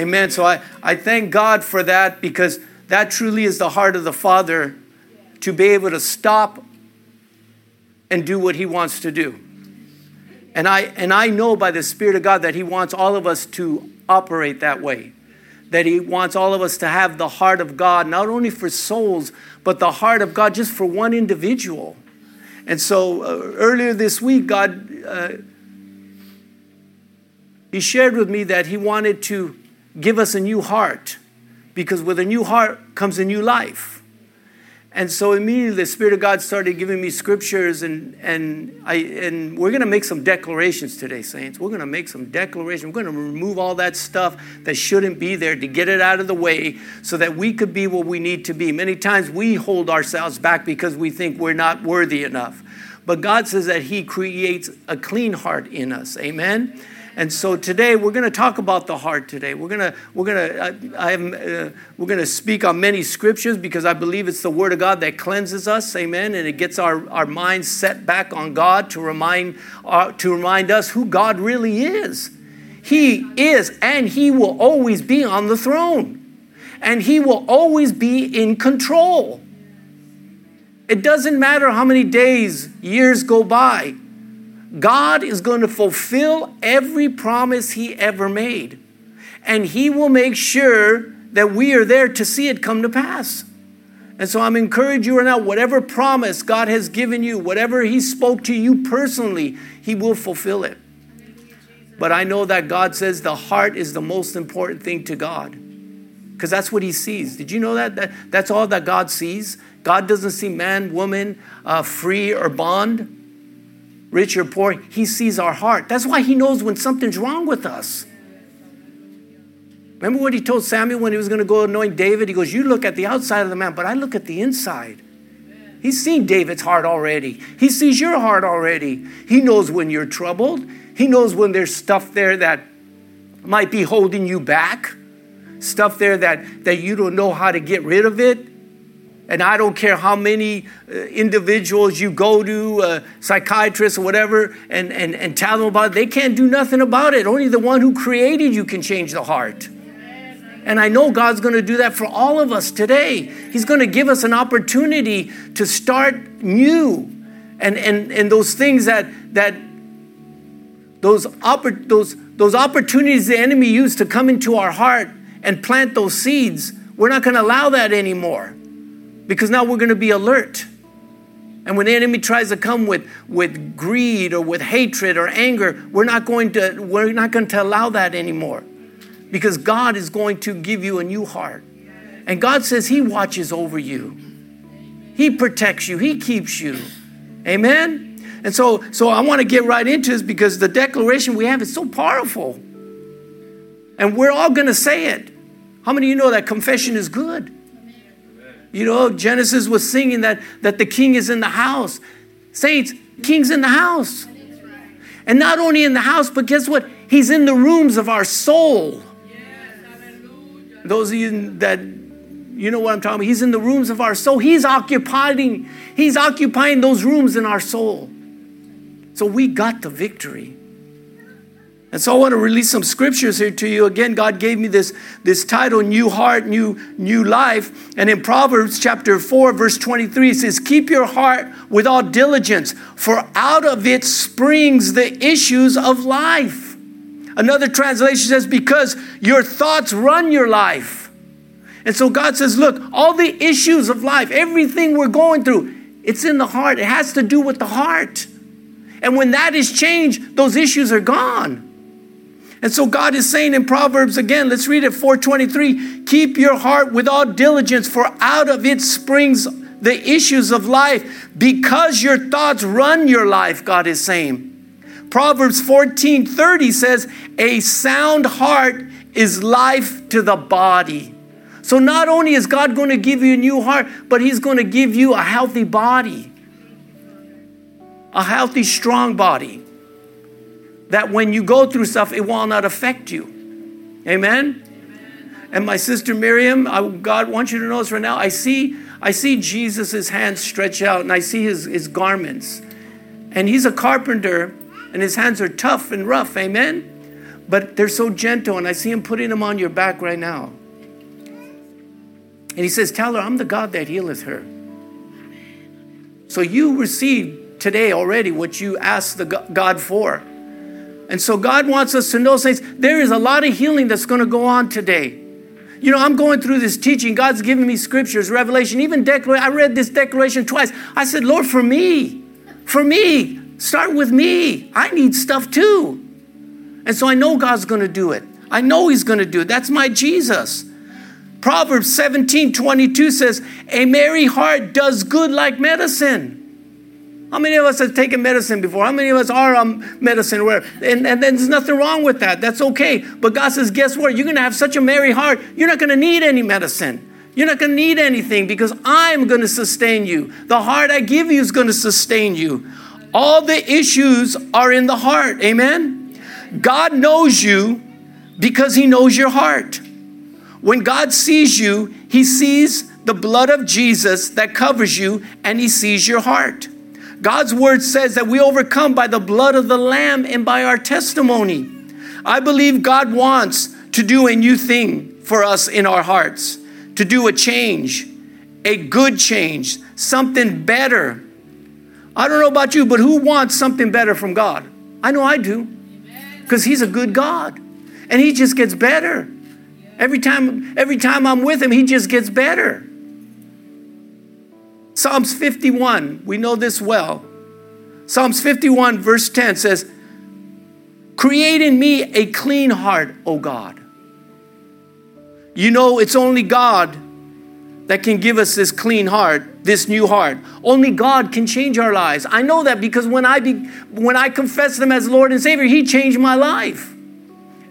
Amen. So I, I thank God for that because that truly is the heart of the Father to be able to stop and do what He wants to do. And I, and I know by the Spirit of God that He wants all of us to operate that way. That He wants all of us to have the heart of God, not only for souls, but the heart of God just for one individual. And so uh, earlier this week, God, uh, He shared with me that He wanted to give us a new heart because with a new heart comes a new life. And so immediately the Spirit of God started giving me scriptures, and, and, I, and we're going to make some declarations today, saints. We're going to make some declarations. We're going to remove all that stuff that shouldn't be there to get it out of the way so that we could be what we need to be. Many times we hold ourselves back because we think we're not worthy enough. But God says that He creates a clean heart in us. Amen? And so today we're going to talk about the heart. Today we're going to we're going to I, am, uh, we're going to speak on many scriptures because I believe it's the Word of God that cleanses us. Amen. And it gets our, our minds set back on God to remind uh, to remind us who God really is. He is, and He will always be on the throne, and He will always be in control. It doesn't matter how many days, years go by. God is going to fulfill every promise He ever made. And He will make sure that we are there to see it come to pass. And so I'm encouraging you right now, whatever promise God has given you, whatever He spoke to you personally, He will fulfill it. But I know that God says the heart is the most important thing to God because that's what He sees. Did you know that? that? That's all that God sees. God doesn't see man, woman, uh, free or bond rich or poor, he sees our heart. That's why he knows when something's wrong with us. Remember what he told Samuel when he was going to go anoint David? He goes, You look at the outside of the man, but I look at the inside. He's seen David's heart already. He sees your heart already. He knows when you're troubled. He knows when there's stuff there that might be holding you back, stuff there that, that you don't know how to get rid of it. And I don't care how many uh, individuals you go to, uh, psychiatrists or whatever, and, and, and tell them about it, they can't do nothing about it. Only the one who created you can change the heart. And I know God's going to do that for all of us today. He's going to give us an opportunity to start new. And, and, and those things that, that those, oppor- those, those opportunities the enemy used to come into our heart and plant those seeds, we're not going to allow that anymore because now we're going to be alert. And when the enemy tries to come with, with greed or with hatred or anger, we're not going to we're not going to allow that anymore. Because God is going to give you a new heart. And God says he watches over you. He protects you. He keeps you. Amen. And so so I want to get right into this because the declaration we have is so powerful. And we're all going to say it. How many of you know that confession is good? You know, Genesis was singing that, that the king is in the house. Saints, king's in the house. And not only in the house, but guess what? He's in the rooms of our soul. Those of you that you know what I'm talking about, he's in the rooms of our soul. He's occupying, he's occupying those rooms in our soul. So we got the victory. And so I want to release some scriptures here to you. Again, God gave me this, this title, New Heart, New, New Life. And in Proverbs chapter 4, verse 23, it says, Keep your heart with all diligence, for out of it springs the issues of life. Another translation says, Because your thoughts run your life. And so God says, Look, all the issues of life, everything we're going through, it's in the heart. It has to do with the heart. And when that is changed, those issues are gone. And so God is saying in Proverbs again, let's read it 423 keep your heart with all diligence, for out of it springs the issues of life, because your thoughts run your life, God is saying. Proverbs 14 30 says, A sound heart is life to the body. So not only is God going to give you a new heart, but He's going to give you a healthy body, a healthy, strong body that when you go through stuff, it will not affect you. Amen? And my sister Miriam, I, God wants you to know this right now. I see, I see Jesus' hands stretch out and I see his, his garments. And he's a carpenter and his hands are tough and rough. Amen? but they're so gentle, and I see him putting them on your back right now. And he says, Tell her, I'm the God that healeth her. So you received today already what you asked the God for. And so God wants us to know, saints, there is a lot of healing that's going to go on today. You know, I'm going through this teaching. God's giving me scriptures, revelation, even declaration. I read this declaration twice. I said, Lord, for me, for me, start with me. I need stuff too. And so I know God's going to do it. I know He's going to do it. That's my Jesus. Proverbs 17 22 says, A merry heart does good like medicine. How many of us have taken medicine before? How many of us are on medicine? Where and, and there's nothing wrong with that. That's okay. But God says, guess what? You're gonna have such a merry heart, you're not gonna need any medicine. You're not gonna need anything because I'm gonna sustain you. The heart I give you is gonna sustain you. All the issues are in the heart. Amen. God knows you because He knows your heart. When God sees you, He sees the blood of Jesus that covers you and He sees your heart. God's word says that we overcome by the blood of the Lamb and by our testimony. I believe God wants to do a new thing for us in our hearts, to do a change, a good change, something better. I don't know about you, but who wants something better from God? I know I do, because He's a good God, and He just gets better. Every time, every time I'm with him, he just gets better. Psalms 51, we know this well. Psalms 51, verse 10 says, Create in me a clean heart, O God. You know, it's only God that can give us this clean heart, this new heart. Only God can change our lives. I know that because when I be, when I confessed him as Lord and Savior, he changed my life.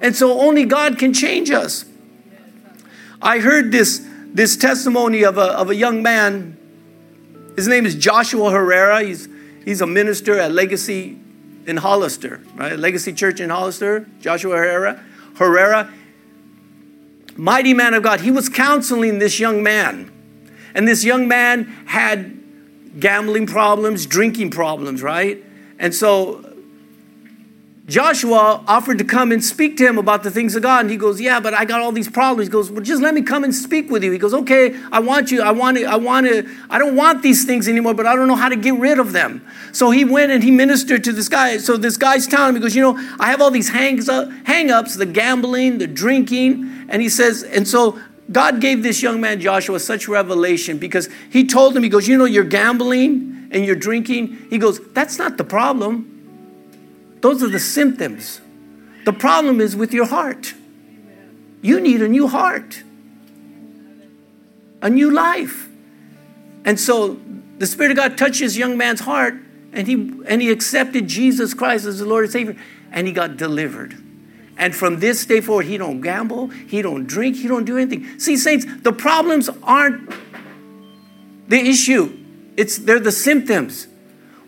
And so only God can change us. I heard this, this testimony of a, of a young man. His name is Joshua Herrera. He's, he's a minister at Legacy in Hollister, right? Legacy Church in Hollister. Joshua Herrera. Herrera. Mighty man of God. He was counseling this young man. And this young man had gambling problems, drinking problems, right? And so Joshua offered to come and speak to him about the things of God. And he goes, Yeah, but I got all these problems. He goes, Well, just let me come and speak with you. He goes, Okay, I want you. I want to, I want to, I don't want these things anymore, but I don't know how to get rid of them. So he went and he ministered to this guy. So this guy's telling him, he goes, You know, I have all these up, hang ups, the gambling, the drinking. And he says, And so God gave this young man, Joshua, such revelation because he told him, He goes, You know, you're gambling and you're drinking. He goes, That's not the problem. Those are the symptoms. The problem is with your heart. You need a new heart, a new life. And so the Spirit of God touched this young man's heart, and he, and he accepted Jesus Christ as the Lord and Savior, and he got delivered. And from this day forward, he don't gamble, he don't drink, he don't do anything. See, saints, the problems aren't the issue. It's they're the symptoms.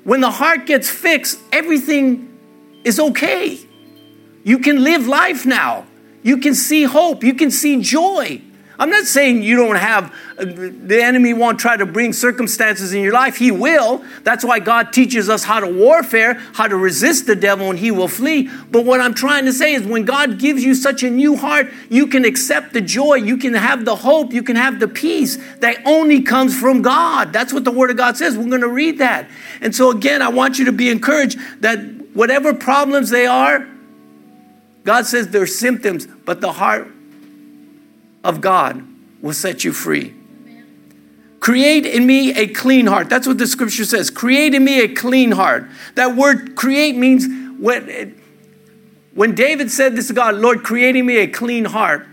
When the heart gets fixed, everything is okay. You can live life now. You can see hope. You can see joy. I'm not saying you don't have, uh, the enemy won't try to bring circumstances in your life. He will. That's why God teaches us how to warfare, how to resist the devil, and he will flee. But what I'm trying to say is when God gives you such a new heart, you can accept the joy, you can have the hope, you can have the peace that only comes from God. That's what the Word of God says. We're going to read that. And so, again, I want you to be encouraged that whatever problems they are, God says they're symptoms, but the heart of God will set you free. Create in me a clean heart. That's what the scripture says. Create in me a clean heart. That word create means when, when David said this to God, Lord, creating me a clean heart,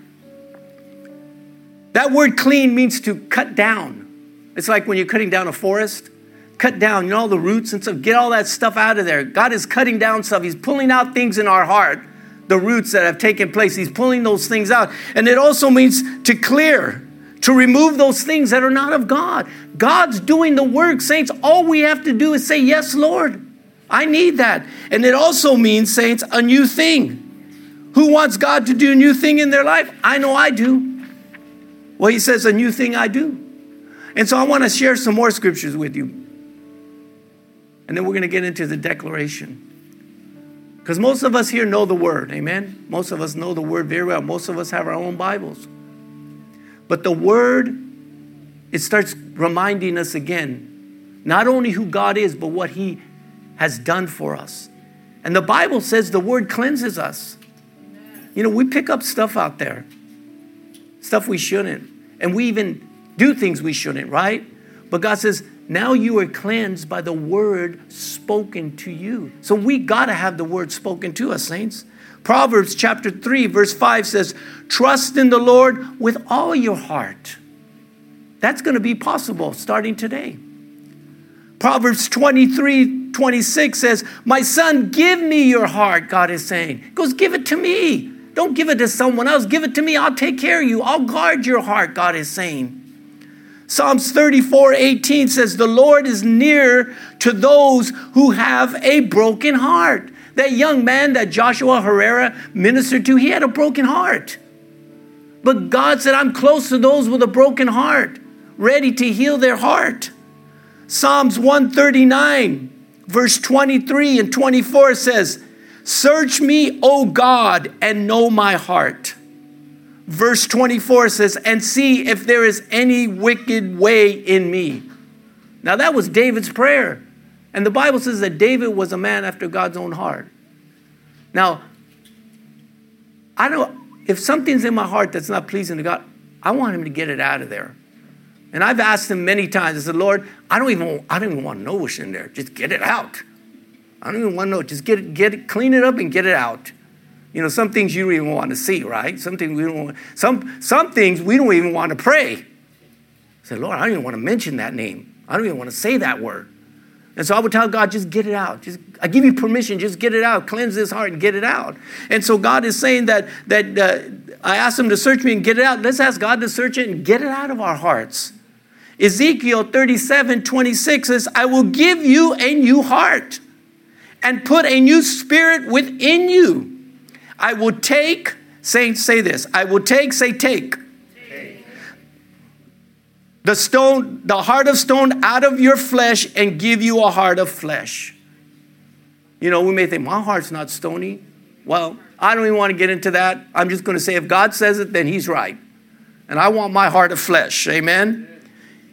that word clean means to cut down. It's like when you're cutting down a forest cut down, you know, all the roots and stuff. Get all that stuff out of there. God is cutting down stuff. He's pulling out things in our heart, the roots that have taken place. He's pulling those things out. And it also means to clear, to remove those things that are not of God. God's doing the work, saints. All we have to do is say, Yes, Lord. I need that. And it also means, saints, a new thing. Who wants God to do a new thing in their life? I know I do. Well, he says, A new thing I do. And so I want to share some more scriptures with you. And then we're going to get into the declaration. Because most of us here know the word, amen? Most of us know the word very well. Most of us have our own Bibles. But the word, it starts reminding us again, not only who God is, but what he has done for us. And the Bible says the word cleanses us. You know, we pick up stuff out there, stuff we shouldn't. And we even do things we shouldn't, right? But God says, now you are cleansed by the word spoken to you. So we got to have the word spoken to us, saints. Proverbs chapter 3, verse 5 says, Trust in the Lord with all your heart. That's going to be possible starting today. Proverbs 23, 26 says, My son, give me your heart, God is saying. He goes, Give it to me. Don't give it to someone else. Give it to me. I'll take care of you. I'll guard your heart, God is saying. Psalms 34 18 says, The Lord is near to those who have a broken heart. That young man that Joshua Herrera ministered to, he had a broken heart. But God said, I'm close to those with a broken heart, ready to heal their heart. Psalms 139, verse 23 and 24 says, Search me, O God, and know my heart verse 24 says, And see if there is any wicked way in me. Now, that was David's prayer. And the Bible says that David was a man after God's own heart. Now, I don't, if something's in my heart that's not pleasing to God, I want him to get it out of there. And I've asked him many times, I said, Lord, I don't even, I don't even want to know what's in there. Just get it out. I don't even want to know. Just get it, get it, clean it up and get it out. You know, some things you don't even want to see, right? Some things we don't want, some, some things we don't even want to pray. Said, Lord, I don't even want to mention that name. I don't even want to say that word. And so I would tell God, just get it out. Just, I give you permission, just get it out. Cleanse this heart and get it out. And so God is saying that, that uh, I asked him to search me and get it out. Let's ask God to search it and get it out of our hearts. Ezekiel 37, 26 says, I will give you a new heart and put a new spirit within you. I will take, say, say this. I will take, say, take. take. The stone, the heart of stone out of your flesh and give you a heart of flesh. You know, we may think, my heart's not stony. Well, I don't even want to get into that. I'm just going to say, if God says it, then He's right. And I want my heart of flesh. Amen.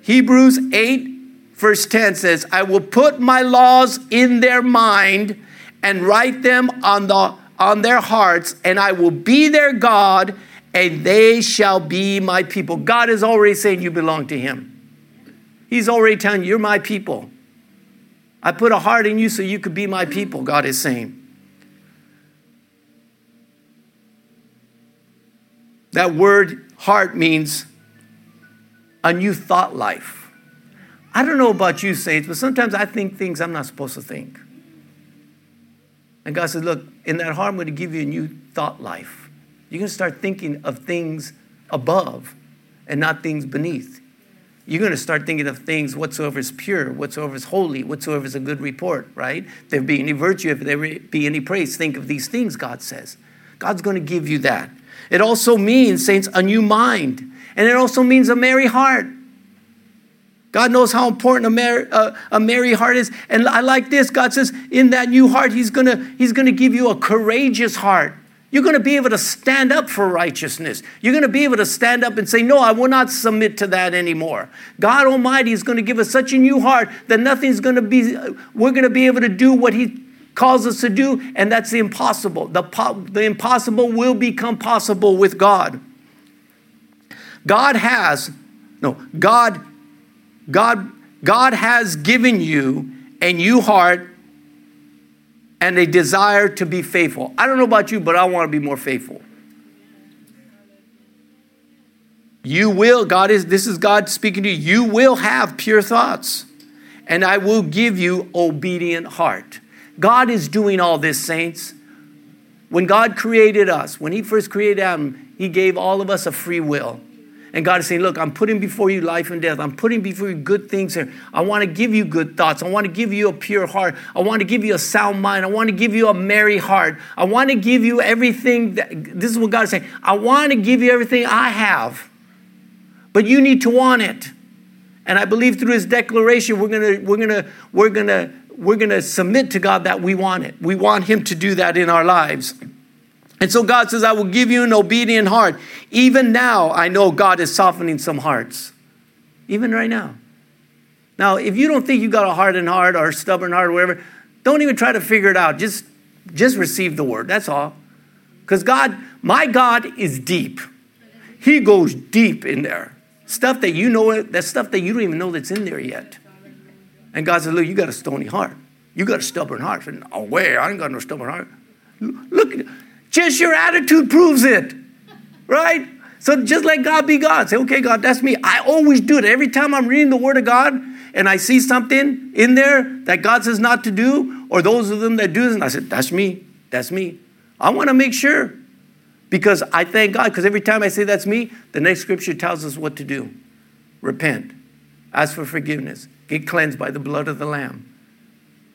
Hebrews 8, verse 10 says, I will put my laws in their mind and write them on the on their hearts, and I will be their God, and they shall be my people. God is already saying you belong to Him. He's already telling you, you're my people. I put a heart in you so you could be my people, God is saying. That word heart means a new thought life. I don't know about you, saints, but sometimes I think things I'm not supposed to think. And God says, Look, in that heart, going to give you a new thought life. You're going to start thinking of things above and not things beneath. You're going to start thinking of things whatsoever is pure, whatsoever is holy, whatsoever is a good report, right? If there be any virtue, if there be any praise, think of these things, God says. God's going to give you that. It also means, saints, a new mind. And it also means a merry heart. God knows how important a merry, uh, a merry heart is. And I like this. God says, in that new heart, He's gonna, He's gonna give you a courageous heart. You're to be able to stand up for righteousness. You're to be able to stand up and say, No, I will not submit to that anymore. God Almighty is to give us such a new heart that nothing's to be, we're to be able to do what He calls us to do, and that's the impossible. The, the impossible will become possible with God. God has, no, God God, God has given you a new heart and a desire to be faithful. I don't know about you, but I want to be more faithful. You will, God is, this is God speaking to you. You will have pure thoughts, and I will give you obedient heart. God is doing all this, saints. When God created us, when He first created Adam, He gave all of us a free will. And God is saying, Look, I'm putting before you life and death. I'm putting before you good things here. I want to give you good thoughts. I want to give you a pure heart. I want to give you a sound mind. I want to give you a merry heart. I want to give you everything. That, this is what God is saying. I want to give you everything I have, but you need to want it. And I believe through his declaration, we're gonna, we're gonna, we're gonna, we're going to submit to God that we want it. We want Him to do that in our lives. And so God says, I will give you an obedient heart. Even now, I know God is softening some hearts. Even right now. Now, if you don't think you got a hardened heart or a stubborn heart or whatever, don't even try to figure it out. Just, just receive the word. That's all. Because God, my God is deep. He goes deep in there. Stuff that you know, that stuff that you don't even know that's in there yet. And God says, Look, you got a stony heart. You got a stubborn heart. Said, No way, I ain't got no stubborn heart. Look, just your attitude proves it, right? So just let God be God. Say, okay, God, that's me. I always do it. Every time I'm reading the Word of God and I see something in there that God says not to do, or those of them that do this, and I said, that's me. That's me. I want to make sure because I thank God because every time I say that's me, the next scripture tells us what to do repent, ask for forgiveness, get cleansed by the blood of the Lamb.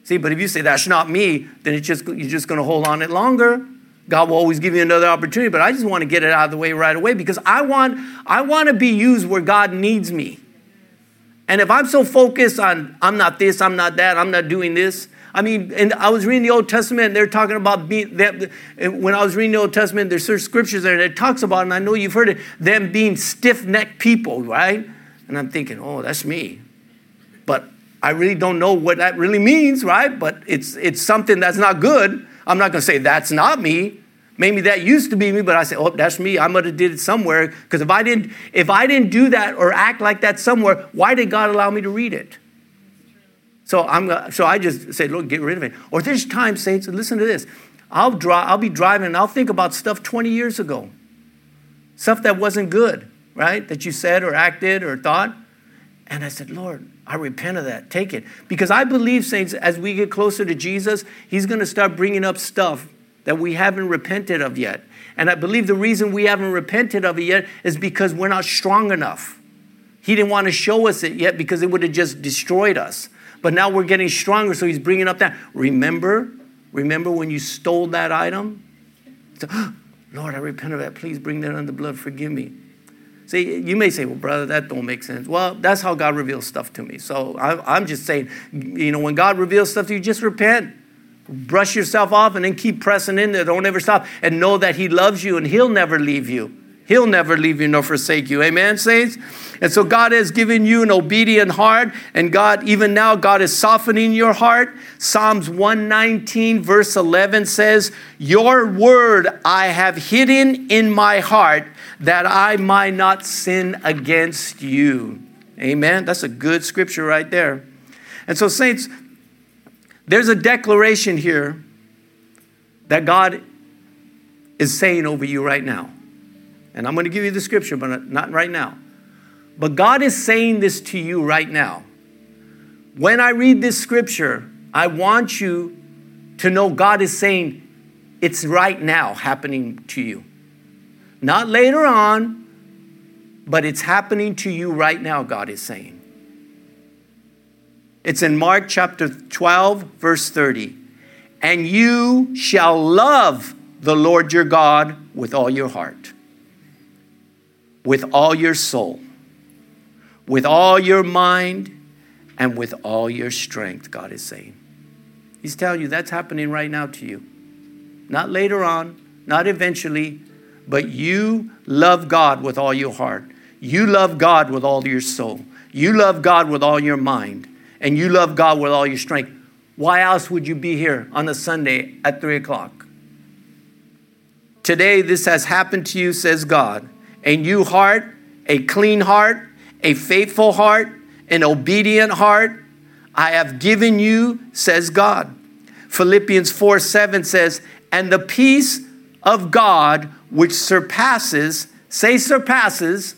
See, but if you say that's not me, then it's just, you're just going to hold on it longer. God will always give you another opportunity, but I just want to get it out of the way right away because I want, I want to be used where God needs me. And if I'm so focused on, I'm not this, I'm not that, I'm not doing this. I mean, and I was reading the Old Testament, and they're talking about being, that, when I was reading the Old Testament, there's certain scriptures there that talks about, and I know you've heard it, them being stiff necked people, right? And I'm thinking, oh, that's me. But I really don't know what that really means, right? But it's, it's something that's not good. I'm not going to say that's not me. Maybe that used to be me, but I said, "Oh, that's me. I might have did it somewhere." Because if I didn't, if I didn't do that or act like that somewhere, why did God allow me to read it? So I'm, so I just say, "Look, get rid of it." Or there's times, saints, listen to this. I'll drive, I'll be driving, and I'll think about stuff 20 years ago, stuff that wasn't good, right? That you said or acted or thought, and I said, "Lord, I repent of that. Take it. Because I believe, saints, as we get closer to Jesus, He's going to start bringing up stuff that we haven't repented of yet. And I believe the reason we haven't repented of it yet is because we're not strong enough. He didn't want to show us it yet because it would have just destroyed us. But now we're getting stronger, so he's bringing up that. Remember, remember when you stole that item? So, Lord, I repent of that. Please bring that under blood. Forgive me. See, you may say, well, brother, that don't make sense. Well, that's how God reveals stuff to me. So I, I'm just saying, you know, when God reveals stuff to you, just repent brush yourself off and then keep pressing in there. Don't ever stop. And know that He loves you and He'll never leave you. He'll never leave you nor forsake you. Amen, saints? And so God has given you an obedient heart, and God, even now, God is softening your heart. Psalms 119, verse 11 says, Your word I have hidden in my heart that I might not sin against you. Amen. That's a good scripture right there. And so, saints, there's a declaration here that God is saying over you right now. And I'm going to give you the scripture, but not right now. But God is saying this to you right now. When I read this scripture, I want you to know God is saying it's right now happening to you. Not later on, but it's happening to you right now, God is saying. It's in Mark chapter 12, verse 30. And you shall love the Lord your God with all your heart, with all your soul, with all your mind, and with all your strength, God is saying. He's telling you that's happening right now to you. Not later on, not eventually, but you love God with all your heart. You love God with all your soul. You love God with all your mind and you love God with all your strength, why else would you be here on a Sunday at 3 o'clock? Today, this has happened to you, says God. A new heart, a clean heart, a faithful heart, an obedient heart, I have given you, says God. Philippians 4 7 says, And the peace of God, which surpasses, say surpasses,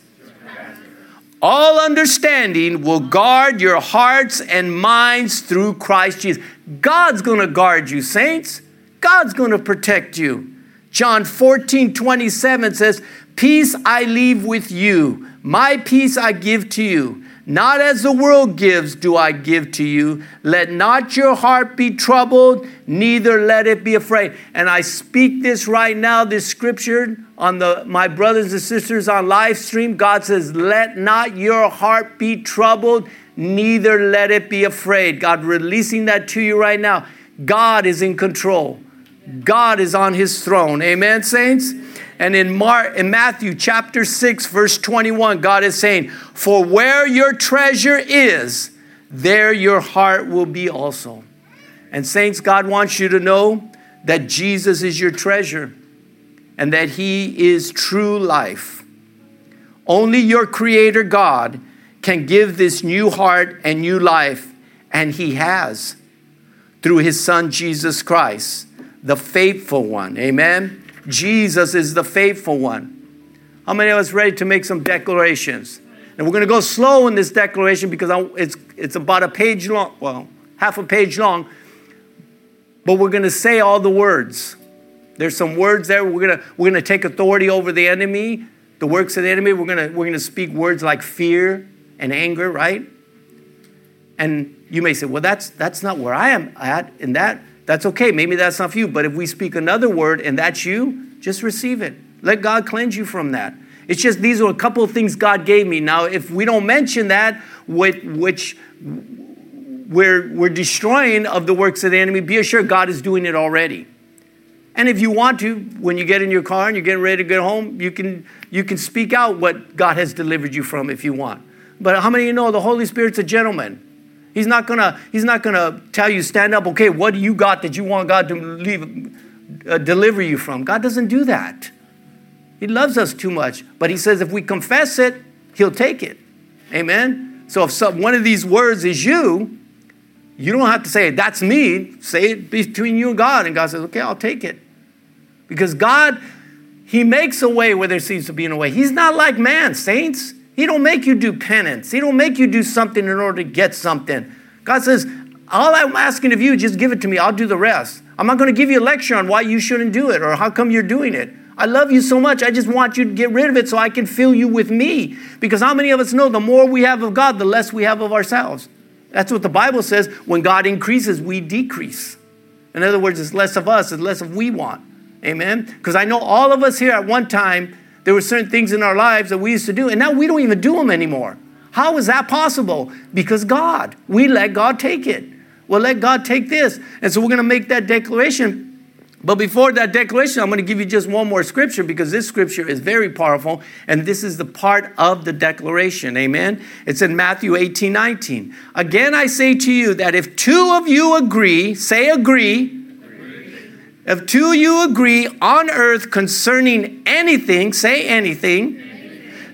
all understanding will guard your hearts and minds through Christ Jesus. God's going to guard you, saints. God's going to protect you. John 14, 27 says, Peace I leave with you, My peace I give to you. Not as the world gives, do I give to you. Let not your heart be troubled, neither let it be afraid. And I speak this right now, this scripture on the my brothers and sisters on live stream. God says, Let not your heart be troubled, neither let it be afraid. God releasing that to you right now. God is in control. God is on his throne. Amen, saints? And in, Mar- in Matthew chapter 6, verse 21, God is saying, For where your treasure is, there your heart will be also. And, saints, God wants you to know that Jesus is your treasure and that He is true life. Only your Creator God can give this new heart and new life, and He has through His Son Jesus Christ, the faithful one. Amen. Jesus is the faithful one. How many of us ready to make some declarations? And we're going to go slow in this declaration because it's, it's about a page long, well, half a page long, but we're going to say all the words. There's some words there. We're going to, we're going to take authority over the enemy, the works of the enemy. We're going to, we're going to speak words like fear and anger, right? And you may say, well, that's, that's not where I am at in that that's okay. Maybe that's not for you. But if we speak another word and that's you, just receive it. Let God cleanse you from that. It's just these are a couple of things God gave me. Now, if we don't mention that, which we're, we're destroying of the works of the enemy, be assured God is doing it already. And if you want to, when you get in your car and you're getting ready to get home, you can, you can speak out what God has delivered you from if you want. But how many of you know the Holy Spirit's a gentleman? He's not gonna, he's not gonna tell you, stand up, okay, what do you got that you want God to leave, uh, deliver you from? God doesn't do that. He loves us too much. But he says if we confess it, he'll take it. Amen? So if some, one of these words is you, you don't have to say, that's me. Say it between you and God. And God says, okay, I'll take it. Because God, he makes a way where there seems to be no way. He's not like man, saints. He don't make you do penance. He don't make you do something in order to get something. God says, all I'm asking of you, just give it to me. I'll do the rest. I'm not going to give you a lecture on why you shouldn't do it or how come you're doing it. I love you so much. I just want you to get rid of it so I can fill you with me. Because how many of us know the more we have of God, the less we have of ourselves? That's what the Bible says. When God increases, we decrease. In other words, it's less of us, it's less of we want. Amen? Because I know all of us here at one time there were certain things in our lives that we used to do, and now we don't even do them anymore. How is that possible? Because God. We let God take it. Well, let God take this. And so we're going to make that declaration. But before that declaration, I'm going to give you just one more scripture because this scripture is very powerful, and this is the part of the declaration. Amen. It's in Matthew 18 19. Again, I say to you that if two of you agree, say agree, if two you agree on earth concerning anything, say anything,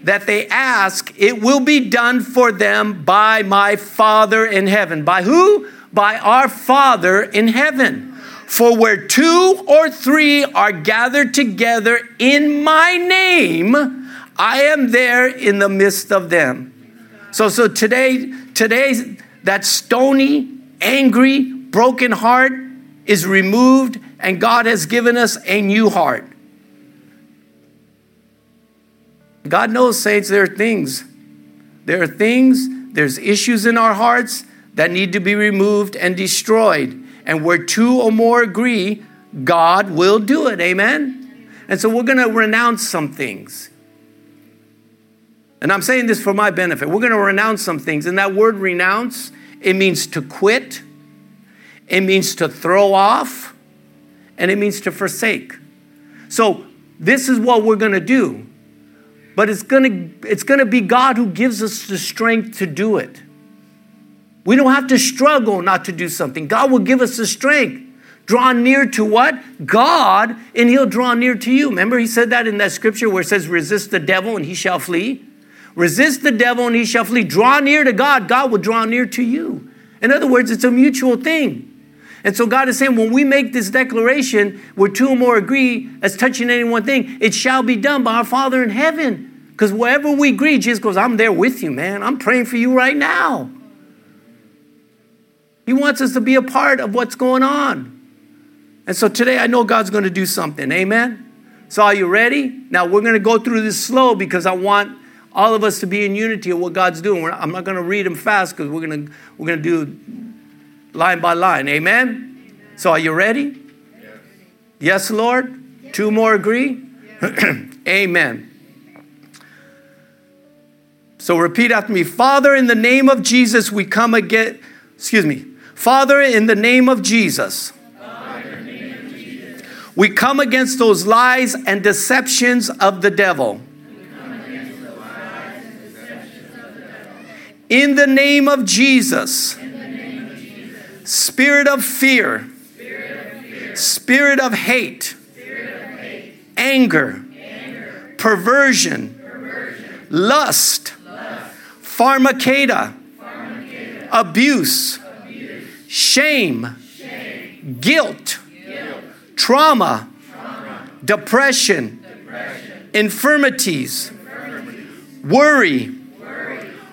that they ask, it will be done for them by my Father in heaven. By who? By our Father in heaven. For where two or three are gathered together in my name, I am there in the midst of them. So, so today, today, that stony, angry, broken heart is removed and God has given us a new heart. God knows, saints, there are things. There are things, there's issues in our hearts that need to be removed and destroyed. And where two or more agree, God will do it. Amen? And so we're going to renounce some things. And I'm saying this for my benefit. We're going to renounce some things. And that word renounce, it means to quit, it means to throw off, and it means to forsake. So, this is what we're going to do. But it's going to it's going to be God who gives us the strength to do it. We don't have to struggle not to do something. God will give us the strength. Draw near to what? God, and he'll draw near to you. Remember, he said that in that scripture where it says, resist the devil and he shall flee? Resist the devil and he shall flee. Draw near to God, God will draw near to you. In other words, it's a mutual thing. And so God is saying, when we make this declaration, where two or more agree as touching any one thing, it shall be done by our Father in heaven. Because wherever we agree, Jesus goes, I'm there with you, man. I'm praying for you right now. He wants us to be a part of what's going on. And so today I know God's going to do something. Amen. So are you ready? Now we're going to go through this slow because I want all of us to be in unity of what God's doing. We're, I'm not going to read them fast because we're going to we're going to do line by line. Amen? Amen. So are you ready? Yes, yes Lord? Yes. Two more agree? Yes. Amen. So repeat after me. Father, in the name of Jesus, we come again. Excuse me. Father, in the name of Jesus, we come against those lies and deceptions of the devil. In the name of Jesus, spirit of fear, spirit of hate, anger, perversion, lust, pharmacata, abuse, shame, guilt. Trauma, depression, infirmities, worry,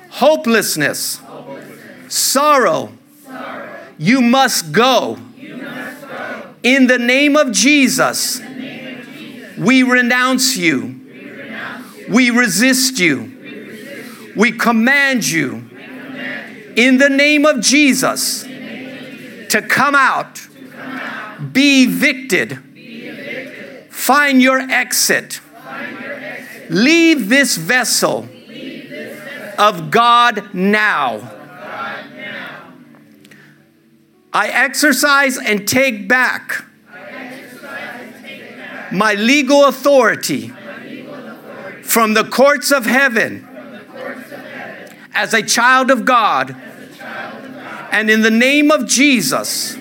hopelessness. Sorrow. You, must go. In the name of Jesus, we, renounce you. we resist you. We, command you. In the name of Jesus. to come out be evicted. Find, your exit. Leave this vessel, of God now. I exercise and take back, my legal authority, from, the courts of heaven, as a child of God. And in the name of Jesus,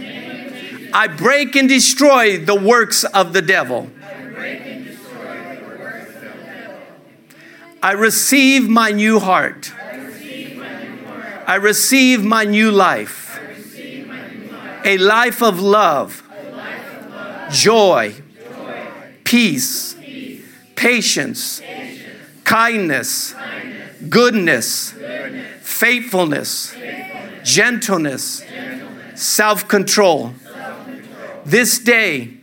I break and destroy the works of the devil. I receive my new heart. I receive my new life. A life of love, joy, peace, patience, kindness, goodness, faithfulness, gentleness, self control. This day,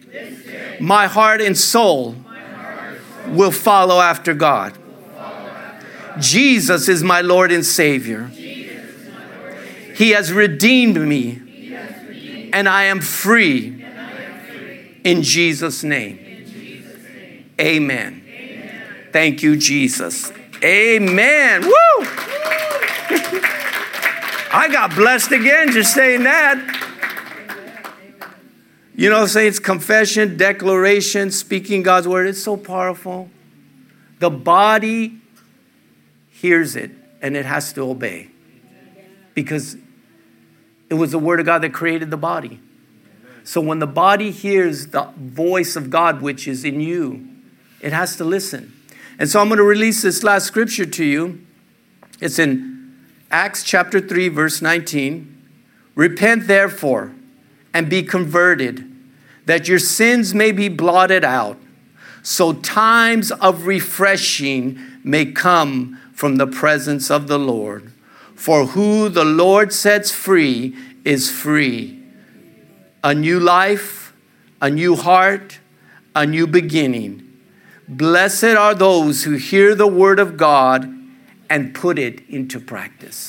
my heart and soul will follow after God. Jesus is my Lord and Savior. He has redeemed me, and I am free in Jesus' name. Amen. Thank you, Jesus. Amen. Woo! I got blessed again just saying that. You know, saints, confession, declaration, speaking God's word, it's so powerful. The body hears it and it has to obey because it was the word of God that created the body. So when the body hears the voice of God, which is in you, it has to listen. And so I'm going to release this last scripture to you. It's in Acts chapter 3, verse 19. Repent therefore and be converted, that your sins may be blotted out, so times of refreshing may come from the presence of the Lord. For who the Lord sets free is free. A new life, a new heart, a new beginning. Blessed are those who hear the word of God and put it into practice.